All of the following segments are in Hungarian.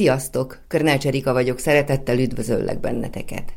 Sziasztok! Körnács Erika vagyok, szeretettel üdvözöllek benneteket.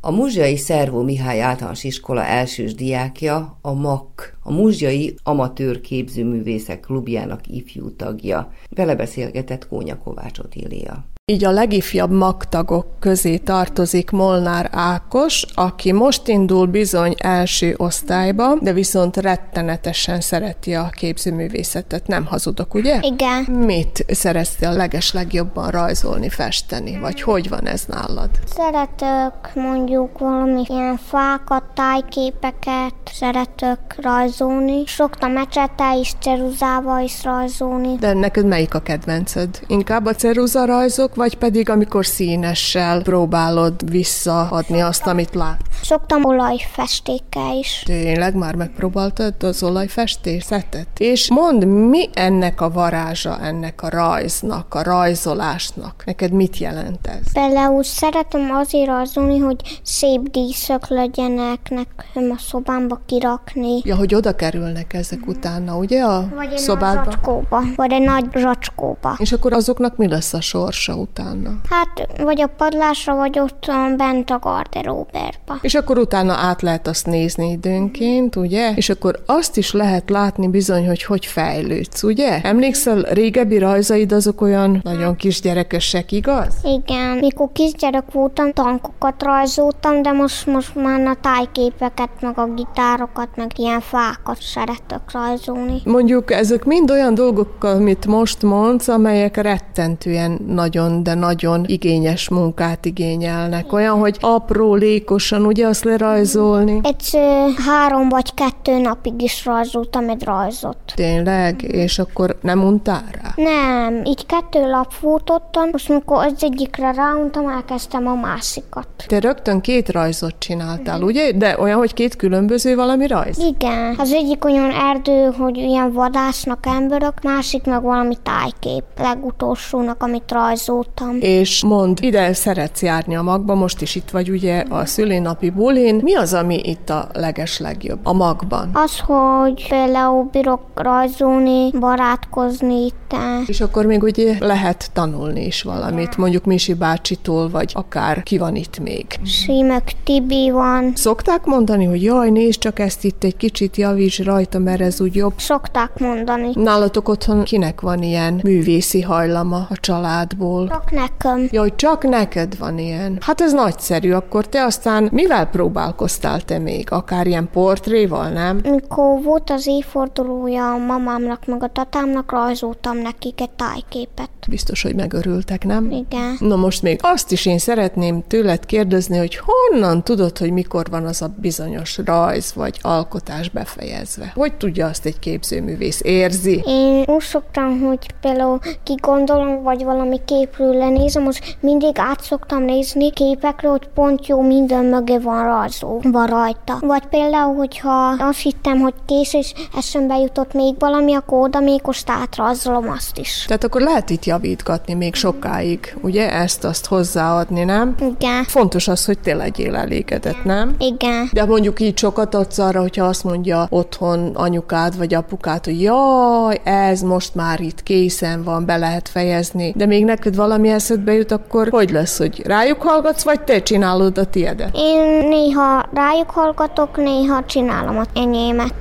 A Muzsjai Szervó Mihály általános iskola elsős diákja, a MAK, a Muzsjai Amatőr Képzőművészek Klubjának ifjú tagja. Vele beszélgetett Kónya Kovács Otília. Így a legifjabb magtagok közé tartozik Molnár Ákos, aki most indul bizony első osztályba, de viszont rettenetesen szereti a képzőművészetet. Nem hazudok, ugye? Igen. Mit szeretnél a leges legjobban rajzolni, festeni? Vagy hogy van ez nálad? Szeretök mondjuk valami ilyen fákat, tájképeket, szeretök rajzolni. Szoktam ecsettel is, ceruzával is rajzolni. De neked melyik a kedvenced? Inkább a ceruza rajzok, vagy pedig amikor színessel próbálod visszaadni azt, amit lát? Szoktam olajfestékkel is. Tényleg már megpróbáltad az olajfestészetet? És mondd, mi ennek a varázsa, ennek a rajznak, a rajzolásnak? Neked mit jelent ez? Például szeretem azért rajzolni, hogy szép díszek legyenek nekem a szobámba kirakni. Ja, hogy oda kerülnek ezek utána, ugye a Vagy egy szobádba? nagy zacskóba, vagy egy nagy zacskóba. És akkor azoknak mi lesz a sorsa utána? Hát, vagy a padlásra, vagy ott bent a garderóberba. És akkor utána át lehet azt nézni időnként, ugye? És akkor azt is lehet látni bizony, hogy hogy fejlődsz, ugye? Emlékszel, régebbi rajzaid azok olyan nagyon kisgyerekesek, igaz? Igen, mikor kisgyerek voltam, tankokat rajzoltam, de most, most már a tájképeket, meg a gitárokat, meg ilyen fákat szeretök rajzolni. Mondjuk ezek mind olyan dolgok, amit most mondsz, amelyek rettentően nagyon, de nagyon igényes munkát igényelnek. Olyan, hogy aprólékosan, ugye azt lerajzolni. Egy három vagy kettő napig is rajzoltam egy rajzot. Tényleg? És akkor nem untál rá? Nem, így kettő lap volt ottan, most mikor az egyikre ráuntam, elkezdtem a másikat. Te rögtön két rajzot csináltál, ugye? De olyan, hogy két különböző valami rajz? Igen, az egyik olyan erdő, hogy ilyen vadásznak emberek, másik meg valami tájkép, legutolsónak, amit rajzoltam. És mond, ide szeretsz járni a magba, most is itt vagy ugye a szülinapi bulin. Mi az, ami itt a leges legjobb a magban? Az, hogy például bírok rajzolni, barátkozni itt. És akkor még ugye lehet tanulni is valamit, mondjuk Misi bácsitól, vagy akár ki van itt még. Simek Tibi van. Szokták mondani, hogy jaj, nézd csak ezt itt egy kicsit javíts rajta, mert ez úgy jobb. Szokták mondani. Nálatok otthon kinek van ilyen művészi hajlama a családból? Csak nekem. Jaj, csak neked van ilyen. Hát ez nagyszerű, akkor te aztán mivel próbálkoztál te még? Akár ilyen portréval, nem? Mikor volt az évfordulója a mamámnak, meg a tatámnak, rajzoltam nekik egy tájképet. Biztos, hogy megörültek, nem? Igen. Na most még azt is én szeretném tőled kérdezni, hogy honnan tudod, hogy mikor van az a bizonyos rajz vagy alkotás befejezve? Hogy tudja azt egy képzőművész? Érzi? Én úgy szoktam, hogy például kigondolom, vagy valami képről lenézem, most mindig át szoktam nézni képekre, hogy pont jó minden mögé van rajzolva rajta. Vagy például, hogyha azt hittem, hogy kész, és eszembe jutott még valami, akkor oda még most átrajzolom azt is. Tehát akkor lehet itt javítgatni még sokáig, ugye? Ezt-azt hozzáadni, nem? Igen. Fontos az, hogy te legyél elégedett, nem? Igen. De mondjuk így sokat adsz arra, hogyha azt mondja otthon anyukád vagy apukád, hogy jaj, ez most már itt készen van, be lehet fejezni, de még neked valami eszedbe jut, akkor hogy lesz, hogy rájuk hallgatsz, vagy te csinálod a tiedet? Én néha rájuk hallgatok, néha csinálom a enyémet.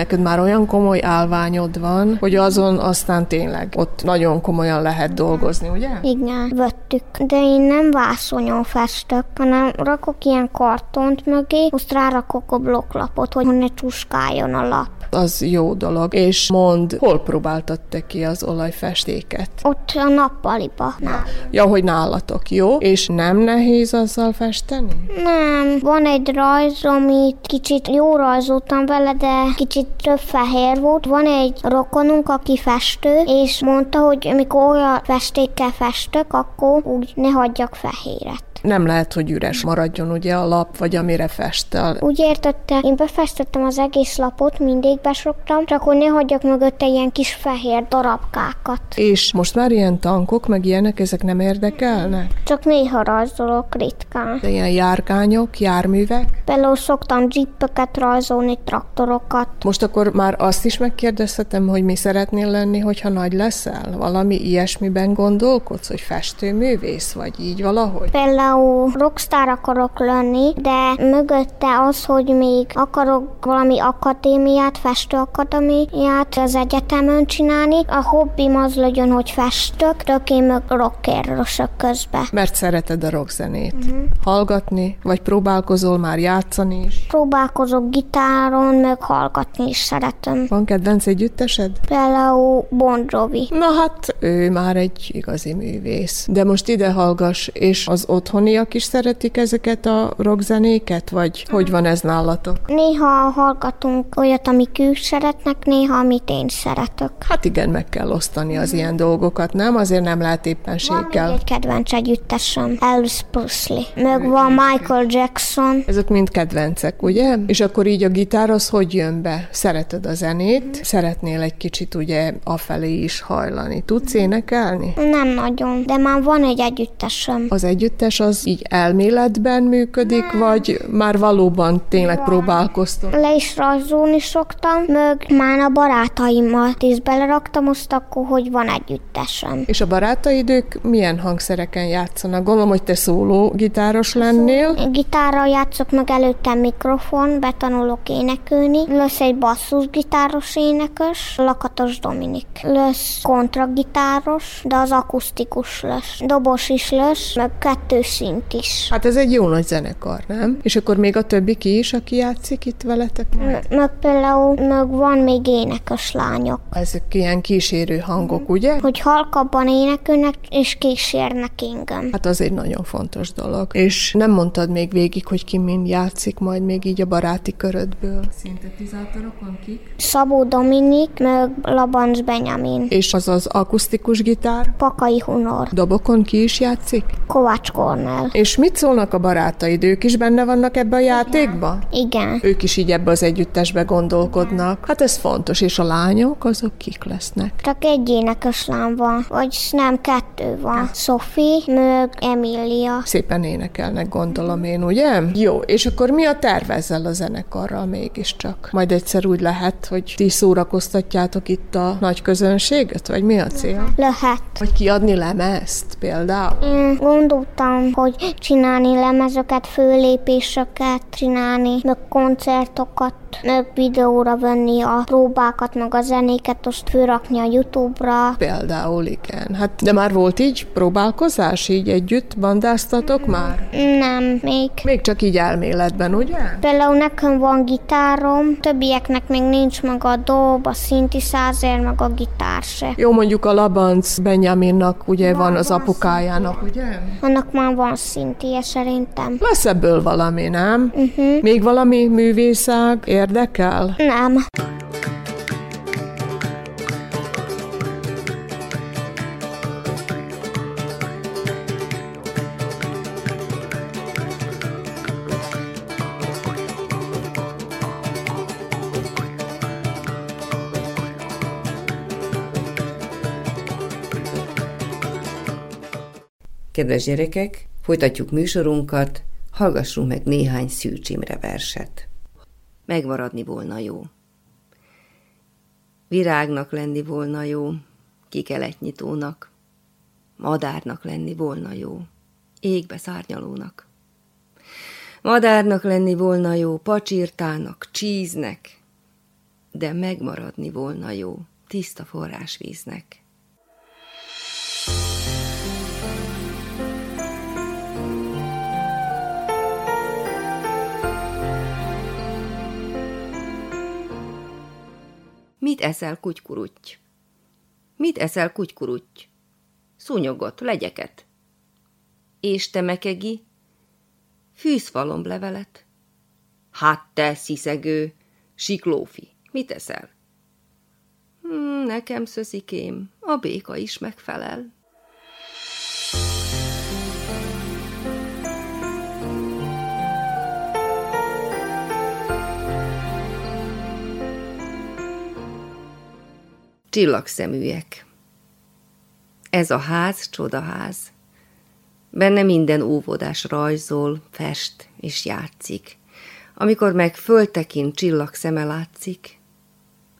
Neked már olyan komoly állványod van, hogy azon aztán tényleg ott nagyon komolyan lehet dolgozni, ugye? Igen, vettük. De én nem vászonyon festök, hanem rakok ilyen kartont mögé, azt rárakok a blokklapot, hogy ne csuskáljon a lap. Az jó dolog. És mond, hol próbáltad te ki az olajfestéket? Ott a nappaliba. Na. Ja, hogy nálatok, jó? És nem nehéz azzal festeni? Nem, van egy rajz, amit kicsit jó rajzoltam vele, de kicsit több fehér volt. Van egy rokonunk, aki festő, és mondta, hogy amikor olyan festékkel festök, akkor úgy ne hagyjak fehéret. Nem lehet, hogy üres maradjon ugye a lap, vagy amire festel. Úgy értette, én befestettem az egész lapot, mindig besoktam, csak hogy ne hagyjak mögötte ilyen kis fehér darabkákat. És most már ilyen tankok, meg ilyenek, ezek nem érdekelnek? Csak néha rajzolok ritkán. De ilyen járgányok, járművek? Például szoktam jeepeket rajzolni, traktorokat. Most akkor már azt is megkérdezhetem, hogy mi szeretnél lenni, hogyha nagy leszel? Valami ilyesmiben gondolkodsz, hogy festőművész, vagy így valahogy? Például rockstar akarok lenni, de mögötte az, hogy még akarok valami akadémiát, festőakadémiát az egyetemen csinálni. A hobbim az legyen, hogy festök, tök én meg rockerosok közbe. Mert szereted a rockzenét. Uh-huh. Hallgatni, vagy próbálkozol már játszani is? Próbálkozok gitáron, meg hallgatni is szeretem. Van kedvenc együttesed? Például Bon Jovi. Na hát, ő már egy igazi művész. De most ide hallgass, és az otthoniak is szeretik ezeket a rockzenéket, vagy hogy van ez nálatok? Néha hallgatunk olyat, amik ők szeretnek, néha amit én szeretek. Hát igen, meg kell osztani az ilyen dolgokat, nem? Azért nem lehet Van még éppenséggel. egy kedvenc együttesem, Elvis Presley. Meg van Michael Jackson. Ezek mind kedvencek, ugye? És akkor így a gitár az hogy jön be? Szereted a zenét, szeretnél egy kicsit ugye afelé is hajlani. Tudsz énekelni? Nem nagyon, de már van egy együttesem. Az együttes az így elméletben működik, vagy már valóban tényleg próbálkoztok? Le is rajzolni szoktam, meg már a barátaimmal is beleraktam azt akkor, hogy van együttesem. És a barátaid ők milyen hangszereken játszanak? Gondolom, hogy te szóló gitáros lennél. Gitárral játszok meg előtte mikrofon, betanulok énekelni. Lesz egy basszusgitáros énekes, Lakatos Dominik. Lesz kontragitáros, de az akusztikus lesz. Dobos is lesz, meg kettő szint is. Hát ez egy jó nagy zenekar, nem? És akkor még a többi ki is, aki játszik itt veletek? Meg például meg van még énekes lányok. Ezek ilyen kísérő hangok, ugye? Hogy halkabban énekelnek és kísérnek engem. Hát az egy nagyon fontos dolog. És nem mondtad még végig, hogy ki mind játszik majd még így a baráti körödből. Szintetizátorokon kik? Szabó Dominik, meg Labanc Benjamin. És az az akusztikus gitár? Pakai Hunor, Dobokon ki is játszik? Kovács Kornel. És mit szólnak a barátaid? Ők is benne vannak ebbe a játékba? Igen. Ők is így ebbe az együttesbe gondolkodnak. Hát ez fontos. És a lányok, azok kik lesznek? Csak egy énekes lány van, vagy nem, kettő van. Sophie, meg Emilia. Szépen énekelnek, gondolom én, ugye? Jó, és akkor mi a terv ezzel a zenekarral mégiscsak? Majd egyszer úgy lehet, hogy ti szórakoztatjátok itt a nagy közönséget, vagy mi a cél? Lehet. Vagy kiadni lemezt például? Én gondoltam, hogy csinálni lemezeket, főlépéseket csinálni, meg koncertokat, videóra venni a próbákat, meg a zenéket, azt fölrakni a Youtube-ra. Például igen. Hát de már volt így próbálkozás, így együtt bandáztatok már? Nem, még. Még csak így elméletben, ugye? Például nekem van gitárom, többieknek még nincs meg a dob, a szintiszázer, meg a gitár se. Jó, mondjuk a Labanc Benjaminnak ugye van az apukájának, ugye? Annak már van szintie szerintem. Lesz ebből valami, nem? Uh-huh. Még valami művészág érdekel? Nem. Kedves gyerekek, folytatjuk műsorunkat, hallgassunk meg néhány Szűcs Imre verset. Megmaradni volna jó. Virágnak lenni volna jó, kikeletnyitónak, madárnak lenni volna jó, égbe szárnyalónak. Madárnak lenni volna jó, pacsirtának, csíznek, de megmaradni volna jó, tiszta forrásvíznek. Mit eszel, kutykurutty? Mit eszel, kutykurutty? Szúnyogot, legyeket. És te, mekegi? Fűzfalomlevelet. Hát te, sziszegő, siklófi, mit eszel? Hmm, nekem, szöszikém, a béka is megfelel. Csillagszeműek Ez a ház csodaház. Benne minden óvodás rajzol, fest és játszik. Amikor meg föltekint csillag szeme látszik,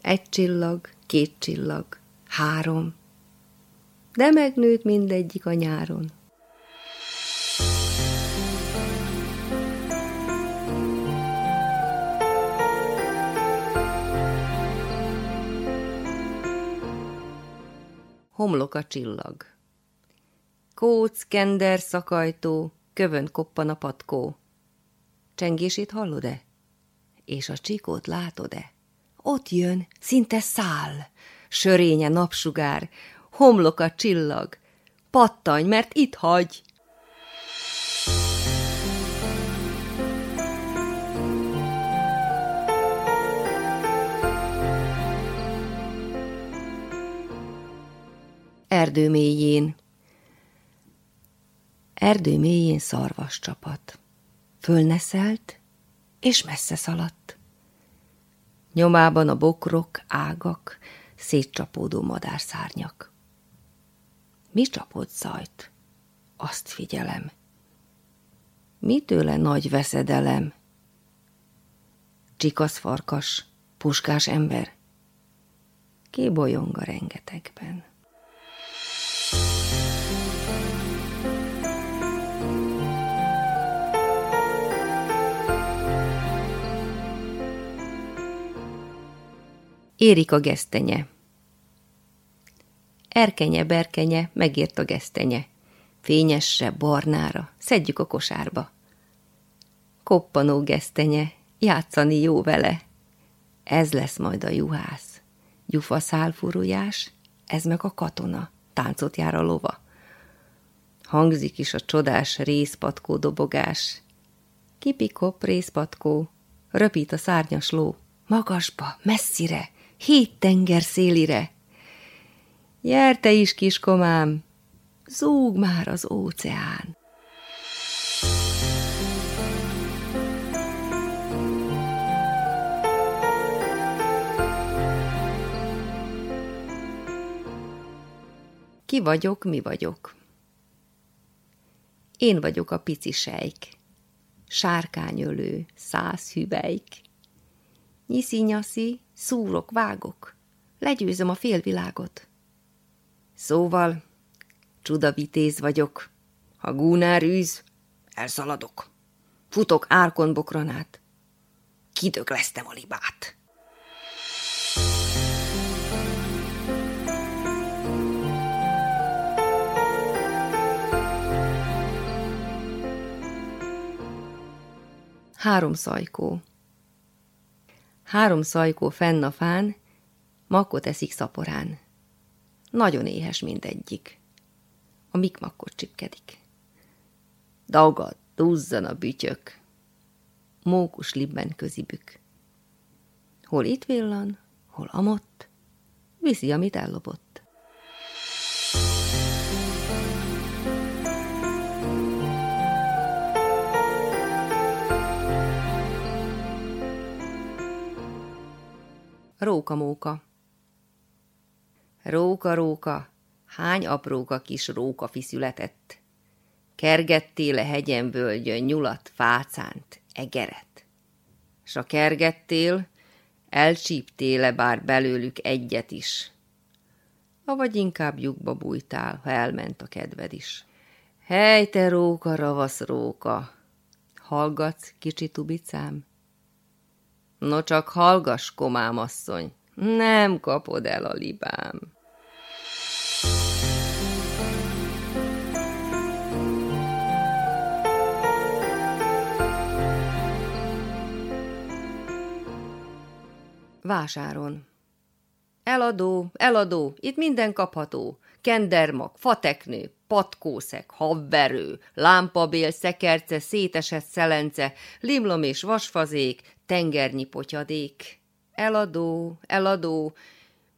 egy csillag, két csillag, három, de megnőtt mindegyik a nyáron. Homlok a csillag. Kóc, kender, szakajtó, kövön koppan a patkó. Csengését hallod-e? És a csikót látod-e? Ott jön, szinte száll, sörénye napsugár, a csillag, pattanj, mert itt hagy. Erdő mélyén. Erdő mélyén szarvas csapat. Fölneszelt, és messze szaladt. Nyomában a bokrok, ágak, szétcsapódó madárszárnyak. Mi csapott zajt? Azt figyelem. Mitőle nagy veszedelem? Csikasz farkas, puskás ember, kébolyong a rengetegben. Érik a gesztenye. Erkenye, berkenye, megért a gesztenye. Fényesre, barnára, szedjük a kosárba. Koppanó gesztenye, játszani jó vele. Ez lesz majd a juhász. Gyufa szálfurujás, ez meg a katona, táncot jár a lova. Hangzik is a csodás részpatkó dobogás. Kipikop részpatkó, röpít a szárnyas ló, magasba, messzire, hét tenger szélire. Gyerte is, kiskomám, zúg már az óceán. Ki vagyok, mi vagyok? Én vagyok a pici sejk, sárkányölő, száz hüvelyk. Nyiszi-nyaszi, szúrok, vágok, legyőzöm a félvilágot. Szóval, csudavitéz vagyok, ha gúnár űz, elszaladok. Futok árkon bokranát, kidöglesztem a libát. Három szajkó Három szajkó fenn a fán, makkot eszik szaporán. Nagyon éhes mindegyik. A mikmakkot csipkedik. Dagad, duzzan a bütyök. Mókus libben közibük. Hol itt villan, hol amott, viszi, amit ellopott. Róka-móka Róka-róka, hány apróka kis rókafi született. Kergettél-e hegyen völgyön nyulat, fácánt, egeret? S a kergettél, elcsíptél-e bár belőlük egyet is? Avagy inkább lyukba bújtál, ha elment a kedved is. Hely, te róka, ravasz róka! Hallgatsz, kicsi tubicám? No csak hallgass, komám asszony, nem kapod el a libám. Vásáron. Eladó, eladó, itt minden kapható. Kendermag, fateknő, patkószek, havverő, lámpabél, szekerce, szétesett szelence, limlom és vasfazék, tengernyi potyadék. Eladó, eladó,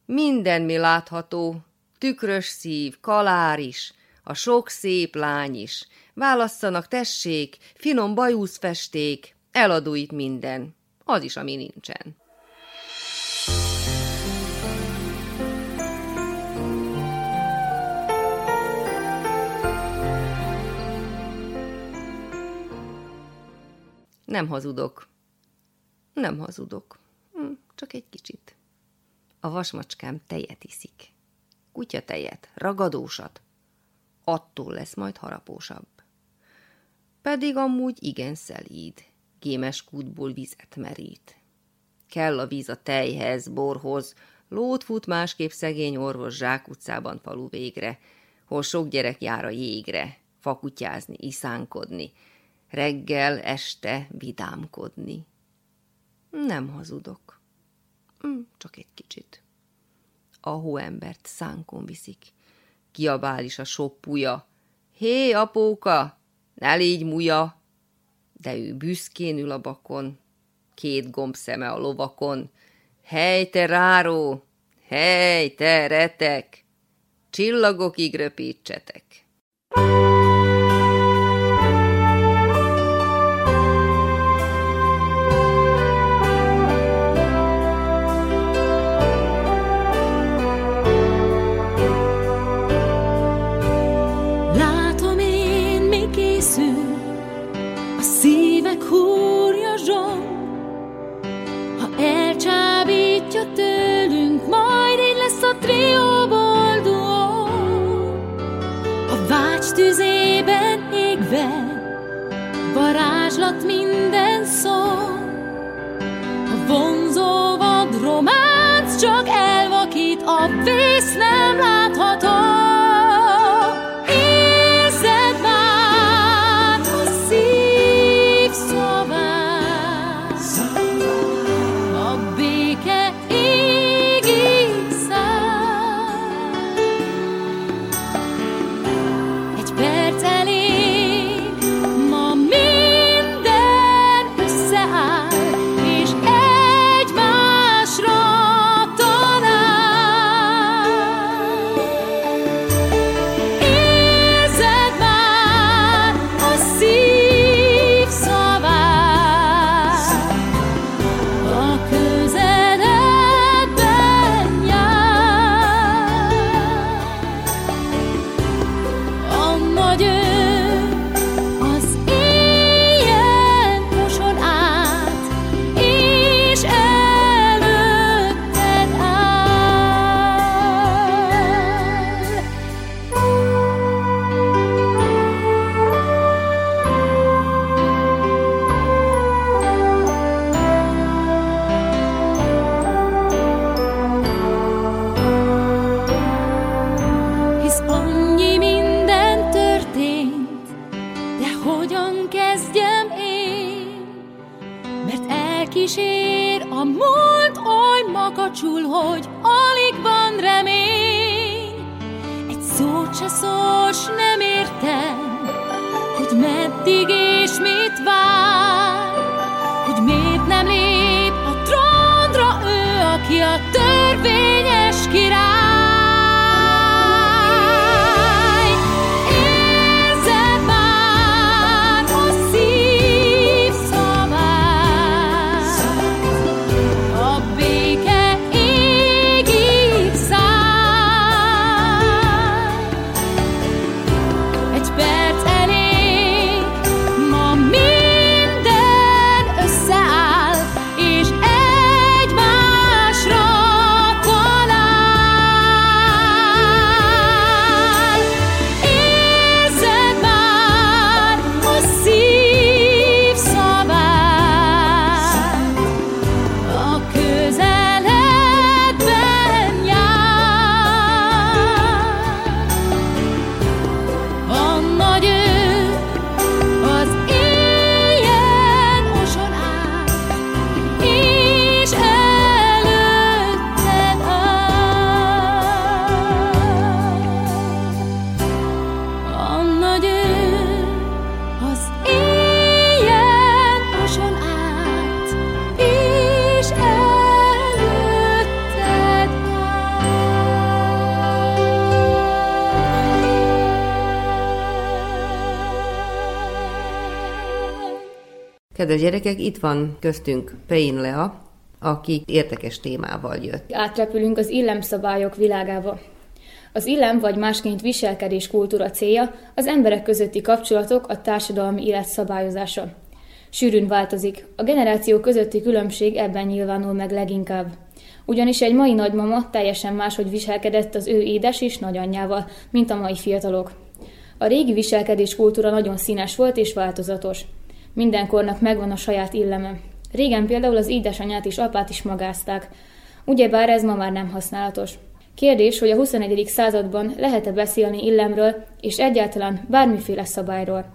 minden mi látható, tükrös szív, kalár is, a sok szép lány is. Válasszanak, tessék, finom bajúszfesték, eladó itt minden, az is, ami nincsen. Nem hazudok. Nem hazudok. Hm, csak egy kicsit. A vasmacskám tejet iszik. Kutya tejet, ragadósat. Attól lesz majd harapósabb. Pedig amúgy igen szelíd. Gémes kútból vizet merít. Kell a víz a tejhez, borhoz, lót fut másképp szegény orvos zsákutcában falu végre, hol sok gyerek jár a jégre, fakutyázni, iszánkodni, reggel, este vidámkodni. Nem hazudok. Hm, csak egy kicsit. A hóembert szánkon viszik. Kiabál is a sok puja. Hé, apóka, ne légy muja! De ő büszkén ül a bakon, két gomb szeme a lovakon. Hely, te ráró! Hely, te retek! Csillagokig röpítsetek! Makacsul, hogy alig van remény. Egy szót se szól, s nem értem, hogy meddig és mit vár, hogy miért nem lép a trónra ő, aki a törvényes Kedves gyerekek, itt van köztünk Pein Lea, aki érdekes témával jött. Átrepülünk az illemszabályok világába. Az illem vagy másként viselkedés kultúra célja az emberek közötti kapcsolatok, a társadalmi élet szabályozása. Sűrűn változik, a generáció közötti különbség ebben nyilvánul meg leginkább. Ugyanis egy mai nagymama teljesen máshogy viselkedett az ő édes és nagyanyjával, mint a mai fiatalok. A régi viselkedés kultúra nagyon színes volt és változatos. Mindenkornak megvan a saját illeme. Régen például az édesanyát és apát is magázták. Ugyebár ez ma már nem használatos. Kérdés, hogy a 21. században lehet-e beszélni illemről, és egyáltalán bármiféle szabályról.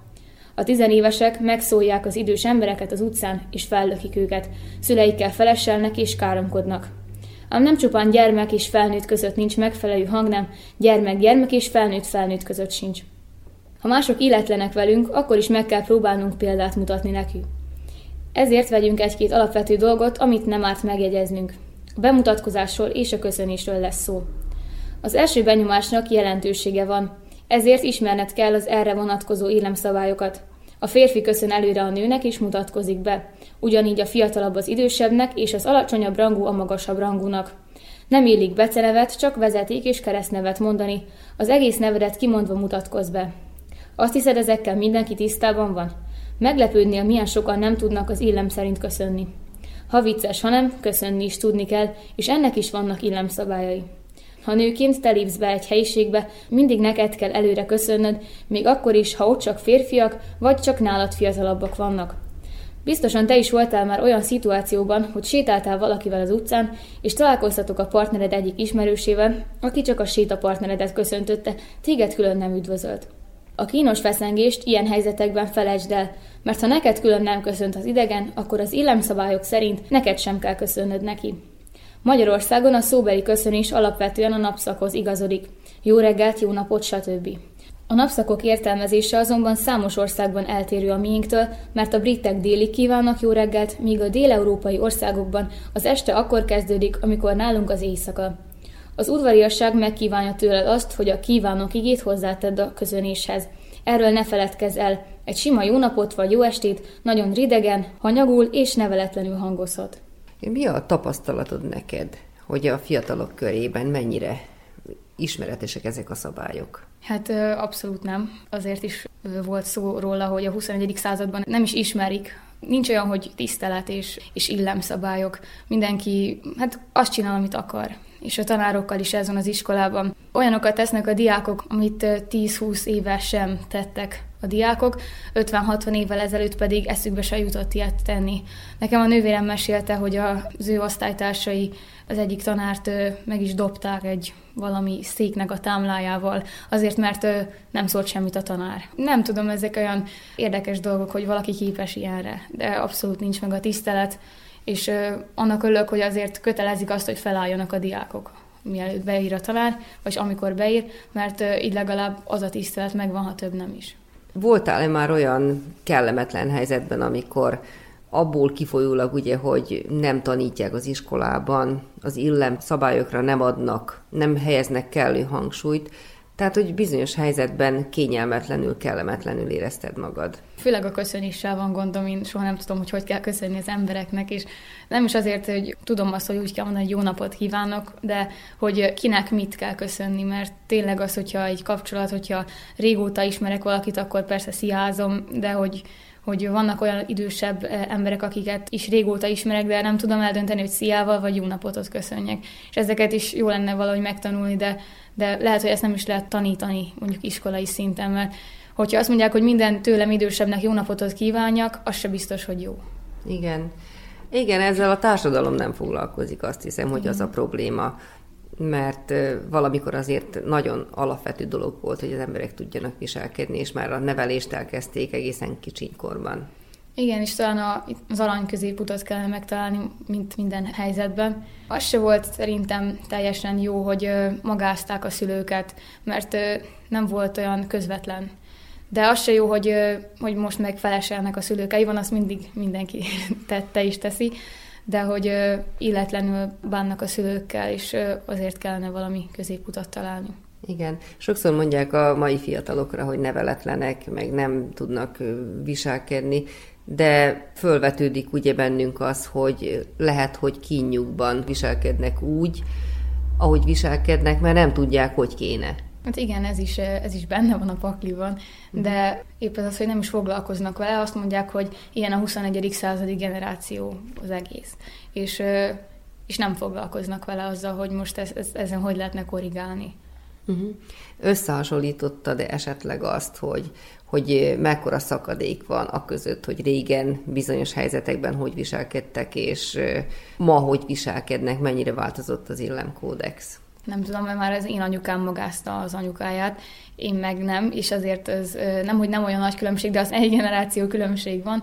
A tizenévesek megszólják az idős embereket az utcán, és fellökik őket. Szüleikkel feleselnek és káromkodnak. Ám nem csupán gyermek és felnőtt között nincs megfelelő hangnem, gyermek-gyermek és felnőtt-felnőtt között sincs. Ha mások illetlenek velünk, akkor is meg kell próbálnunk példát mutatni nekük. Ezért vegyünk egy-két alapvető dolgot, amit nem árt megjegyeznünk. A bemutatkozásról és a köszönésről lesz szó. Az első benyomásnak jelentősége van, ezért ismerned kell az erre vonatkozó illemszabályokat. A férfi köszön előre a nőnek és mutatkozik be, ugyanígy a fiatalabb az idősebbnek és az alacsonyabb rangú a magasabb rangúnak. Nem illik becenevet, csak vezeték és keresztnevet mondani, az egész nevedet kimondva mutatkoz be. Azt hiszed, ezekkel mindenki tisztában van? Meglepődnél, milyen sokan nem tudnak az illem szerint köszönni. Ha vicces, ha nem, köszönni is tudni kell, és ennek is vannak illemszabályai. Ha nőként te lépsz be egy helyiségbe, mindig neked kell előre köszönnöd, még akkor is, ha ott csak férfiak, vagy csak nálad fiatalabbak vannak. Biztosan te is voltál már olyan szituációban, hogy sétáltál valakivel az utcán, és találkoztatok a partnered egyik ismerősével, aki csak a sétapartneredet köszöntötte, téged külön nem üdvözölt. A kínos feszengést ilyen helyzetekben felejtsd el, mert ha neked külön nem köszönt az idegen, akkor az illemszabályok szerint neked sem kell köszönnöd neki. Magyarországon a szóbeli köszönés alapvetően a napszakhoz igazodik. Jó reggelt, jó napot, stb. A napszakok értelmezése azonban számos országban eltérő a miénktől, mert a britek déli kívánnak jó reggelt, míg a déleurópai országokban az este akkor kezdődik, amikor nálunk az éjszaka. Az udvariasság megkívánja tőled azt, hogy a kívánok igét hozzátedd a közönéshez. Erről ne feledkezz el, egy sima jó napot vagy jó estét nagyon ridegen, hanyagul és neveletlenül hangozhat. Mi a tapasztalatod neked, hogy a fiatalok körében mennyire ismeretesek ezek a szabályok? Hát abszolút nem. Azért is volt szó róla, hogy a 21. században nem is ismerik Nincs olyan, hogy tisztelet és, és illemszabályok. Mindenki hát azt csinál, amit akar. És a tanárokkal is ez van az iskolában. Olyanokat tesznek a diákok, amit 10-20 éve sem tettek a diákok, 50-60 évvel ezelőtt pedig eszükbe se jutott ilyet tenni. Nekem a nővérem mesélte, hogy az ő osztálytársai az egyik tanárt meg is dobták egy valami széknek a támlájával, azért, mert nem szólt semmit a tanár. Nem tudom, ezek olyan érdekes dolgok, hogy valaki képes ilyenre, de abszolút nincs meg a tisztelet, és annak örülök, hogy azért kötelezik azt, hogy felálljanak a diákok mielőtt beír a tanár, vagy amikor beír, mert így legalább az a tisztelet megvan, ha több nem is. Voltál-e már olyan kellemetlen helyzetben, amikor abból kifolyólag ugye, hogy nem tanítják az iskolában, az illem szabályokra nem adnak, nem helyeznek kellő hangsúlyt, tehát, hogy bizonyos helyzetben kényelmetlenül, kellemetlenül érezted magad. Főleg a köszönéssel van gondom, én soha nem tudom, hogy hogy kell köszönni az embereknek, és nem is azért, hogy tudom azt, hogy úgy kell mondani, hogy jó napot kívánok, de hogy kinek mit kell köszönni, mert tényleg az, hogyha egy kapcsolat, hogyha régóta ismerek valakit, akkor persze sziázom, de hogy hogy vannak olyan idősebb eh, emberek, akiket is régóta ismerek, de nem tudom eldönteni, hogy sziával vagy jó napotot köszönjek. És ezeket is jó lenne valahogy megtanulni, de, de lehet, hogy ezt nem is lehet tanítani mondjuk iskolai szinten, mert hogyha azt mondják, hogy minden tőlem idősebbnek jó napotot kívánjak, az se biztos, hogy jó. Igen. Igen, ezzel a társadalom nem foglalkozik, azt hiszem, hogy az a probléma mert valamikor azért nagyon alapvető dolog volt, hogy az emberek tudjanak viselkedni, és már a nevelést elkezdték egészen kicsinykorban. Igen, és talán az arany középutat kellene megtalálni, mint minden helyzetben. Az se volt szerintem teljesen jó, hogy magázták a szülőket, mert nem volt olyan közvetlen. De az se jó, hogy, hogy most meg feleselnek a szülők. van, azt mindig mindenki tette is teszi de hogy illetlenül bánnak a szülőkkel, és azért kellene valami középutat találni. Igen. Sokszor mondják a mai fiatalokra, hogy neveletlenek, meg nem tudnak viselkedni, de fölvetődik ugye bennünk az, hogy lehet, hogy kínjukban viselkednek úgy, ahogy viselkednek, mert nem tudják, hogy kéne. Hát igen, ez is, ez is benne van a pakliban, de épp az az, hogy nem is foglalkoznak vele, azt mondják, hogy ilyen a 21. századi generáció az egész. És, és nem foglalkoznak vele azzal, hogy most ez, ez, ezen hogy lehetne korrigálni. Uh-huh. Összehasonlítottad esetleg azt, hogy, hogy mekkora szakadék van a között, hogy régen bizonyos helyzetekben hogy viselkedtek, és ma hogy viselkednek, mennyire változott az illemkódex? Nem tudom, mert már az én anyukám magázta az anyukáját, én meg nem, és azért ez nem, hogy nem olyan nagy különbség, de az egy generáció különbség van,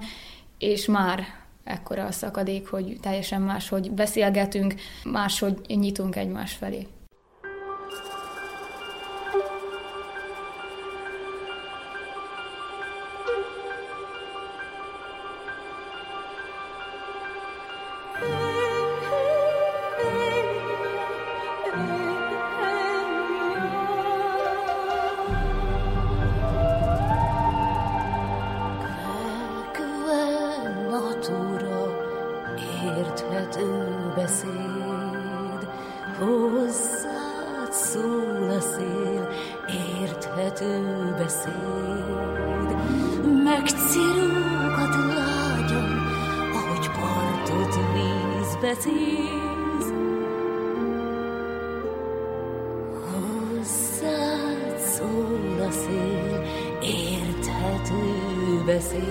és már ekkora a szakadék, hogy teljesen más, hogy beszélgetünk, máshogy nyitunk egymás felé. A szél, érthető beszéd.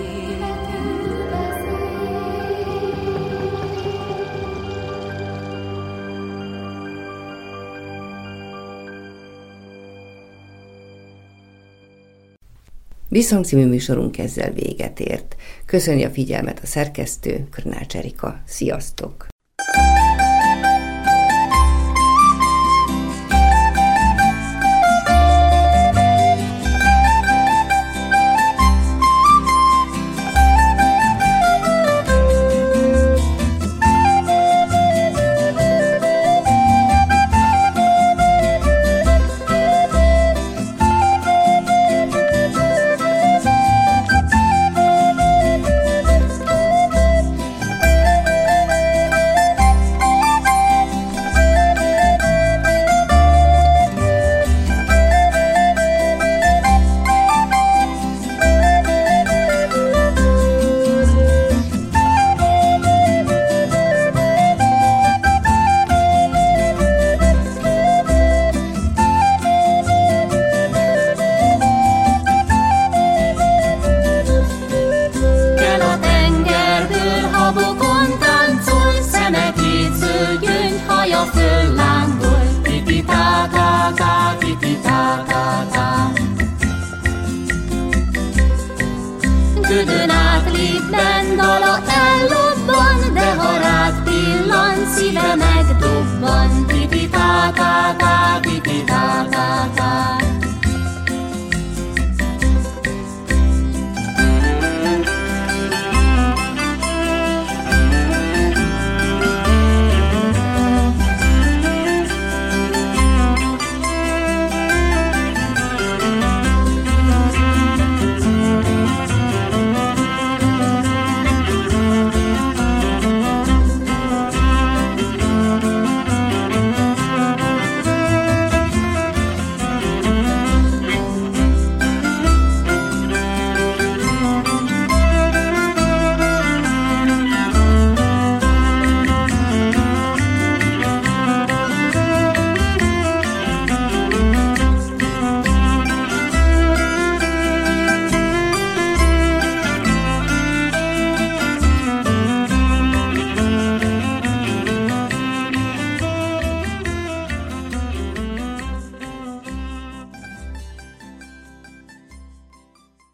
Visszhang című műsorunk ezzel véget ért. Köszönj a figyelmet a szerkesztő, Körnács Erika. Sziasztok!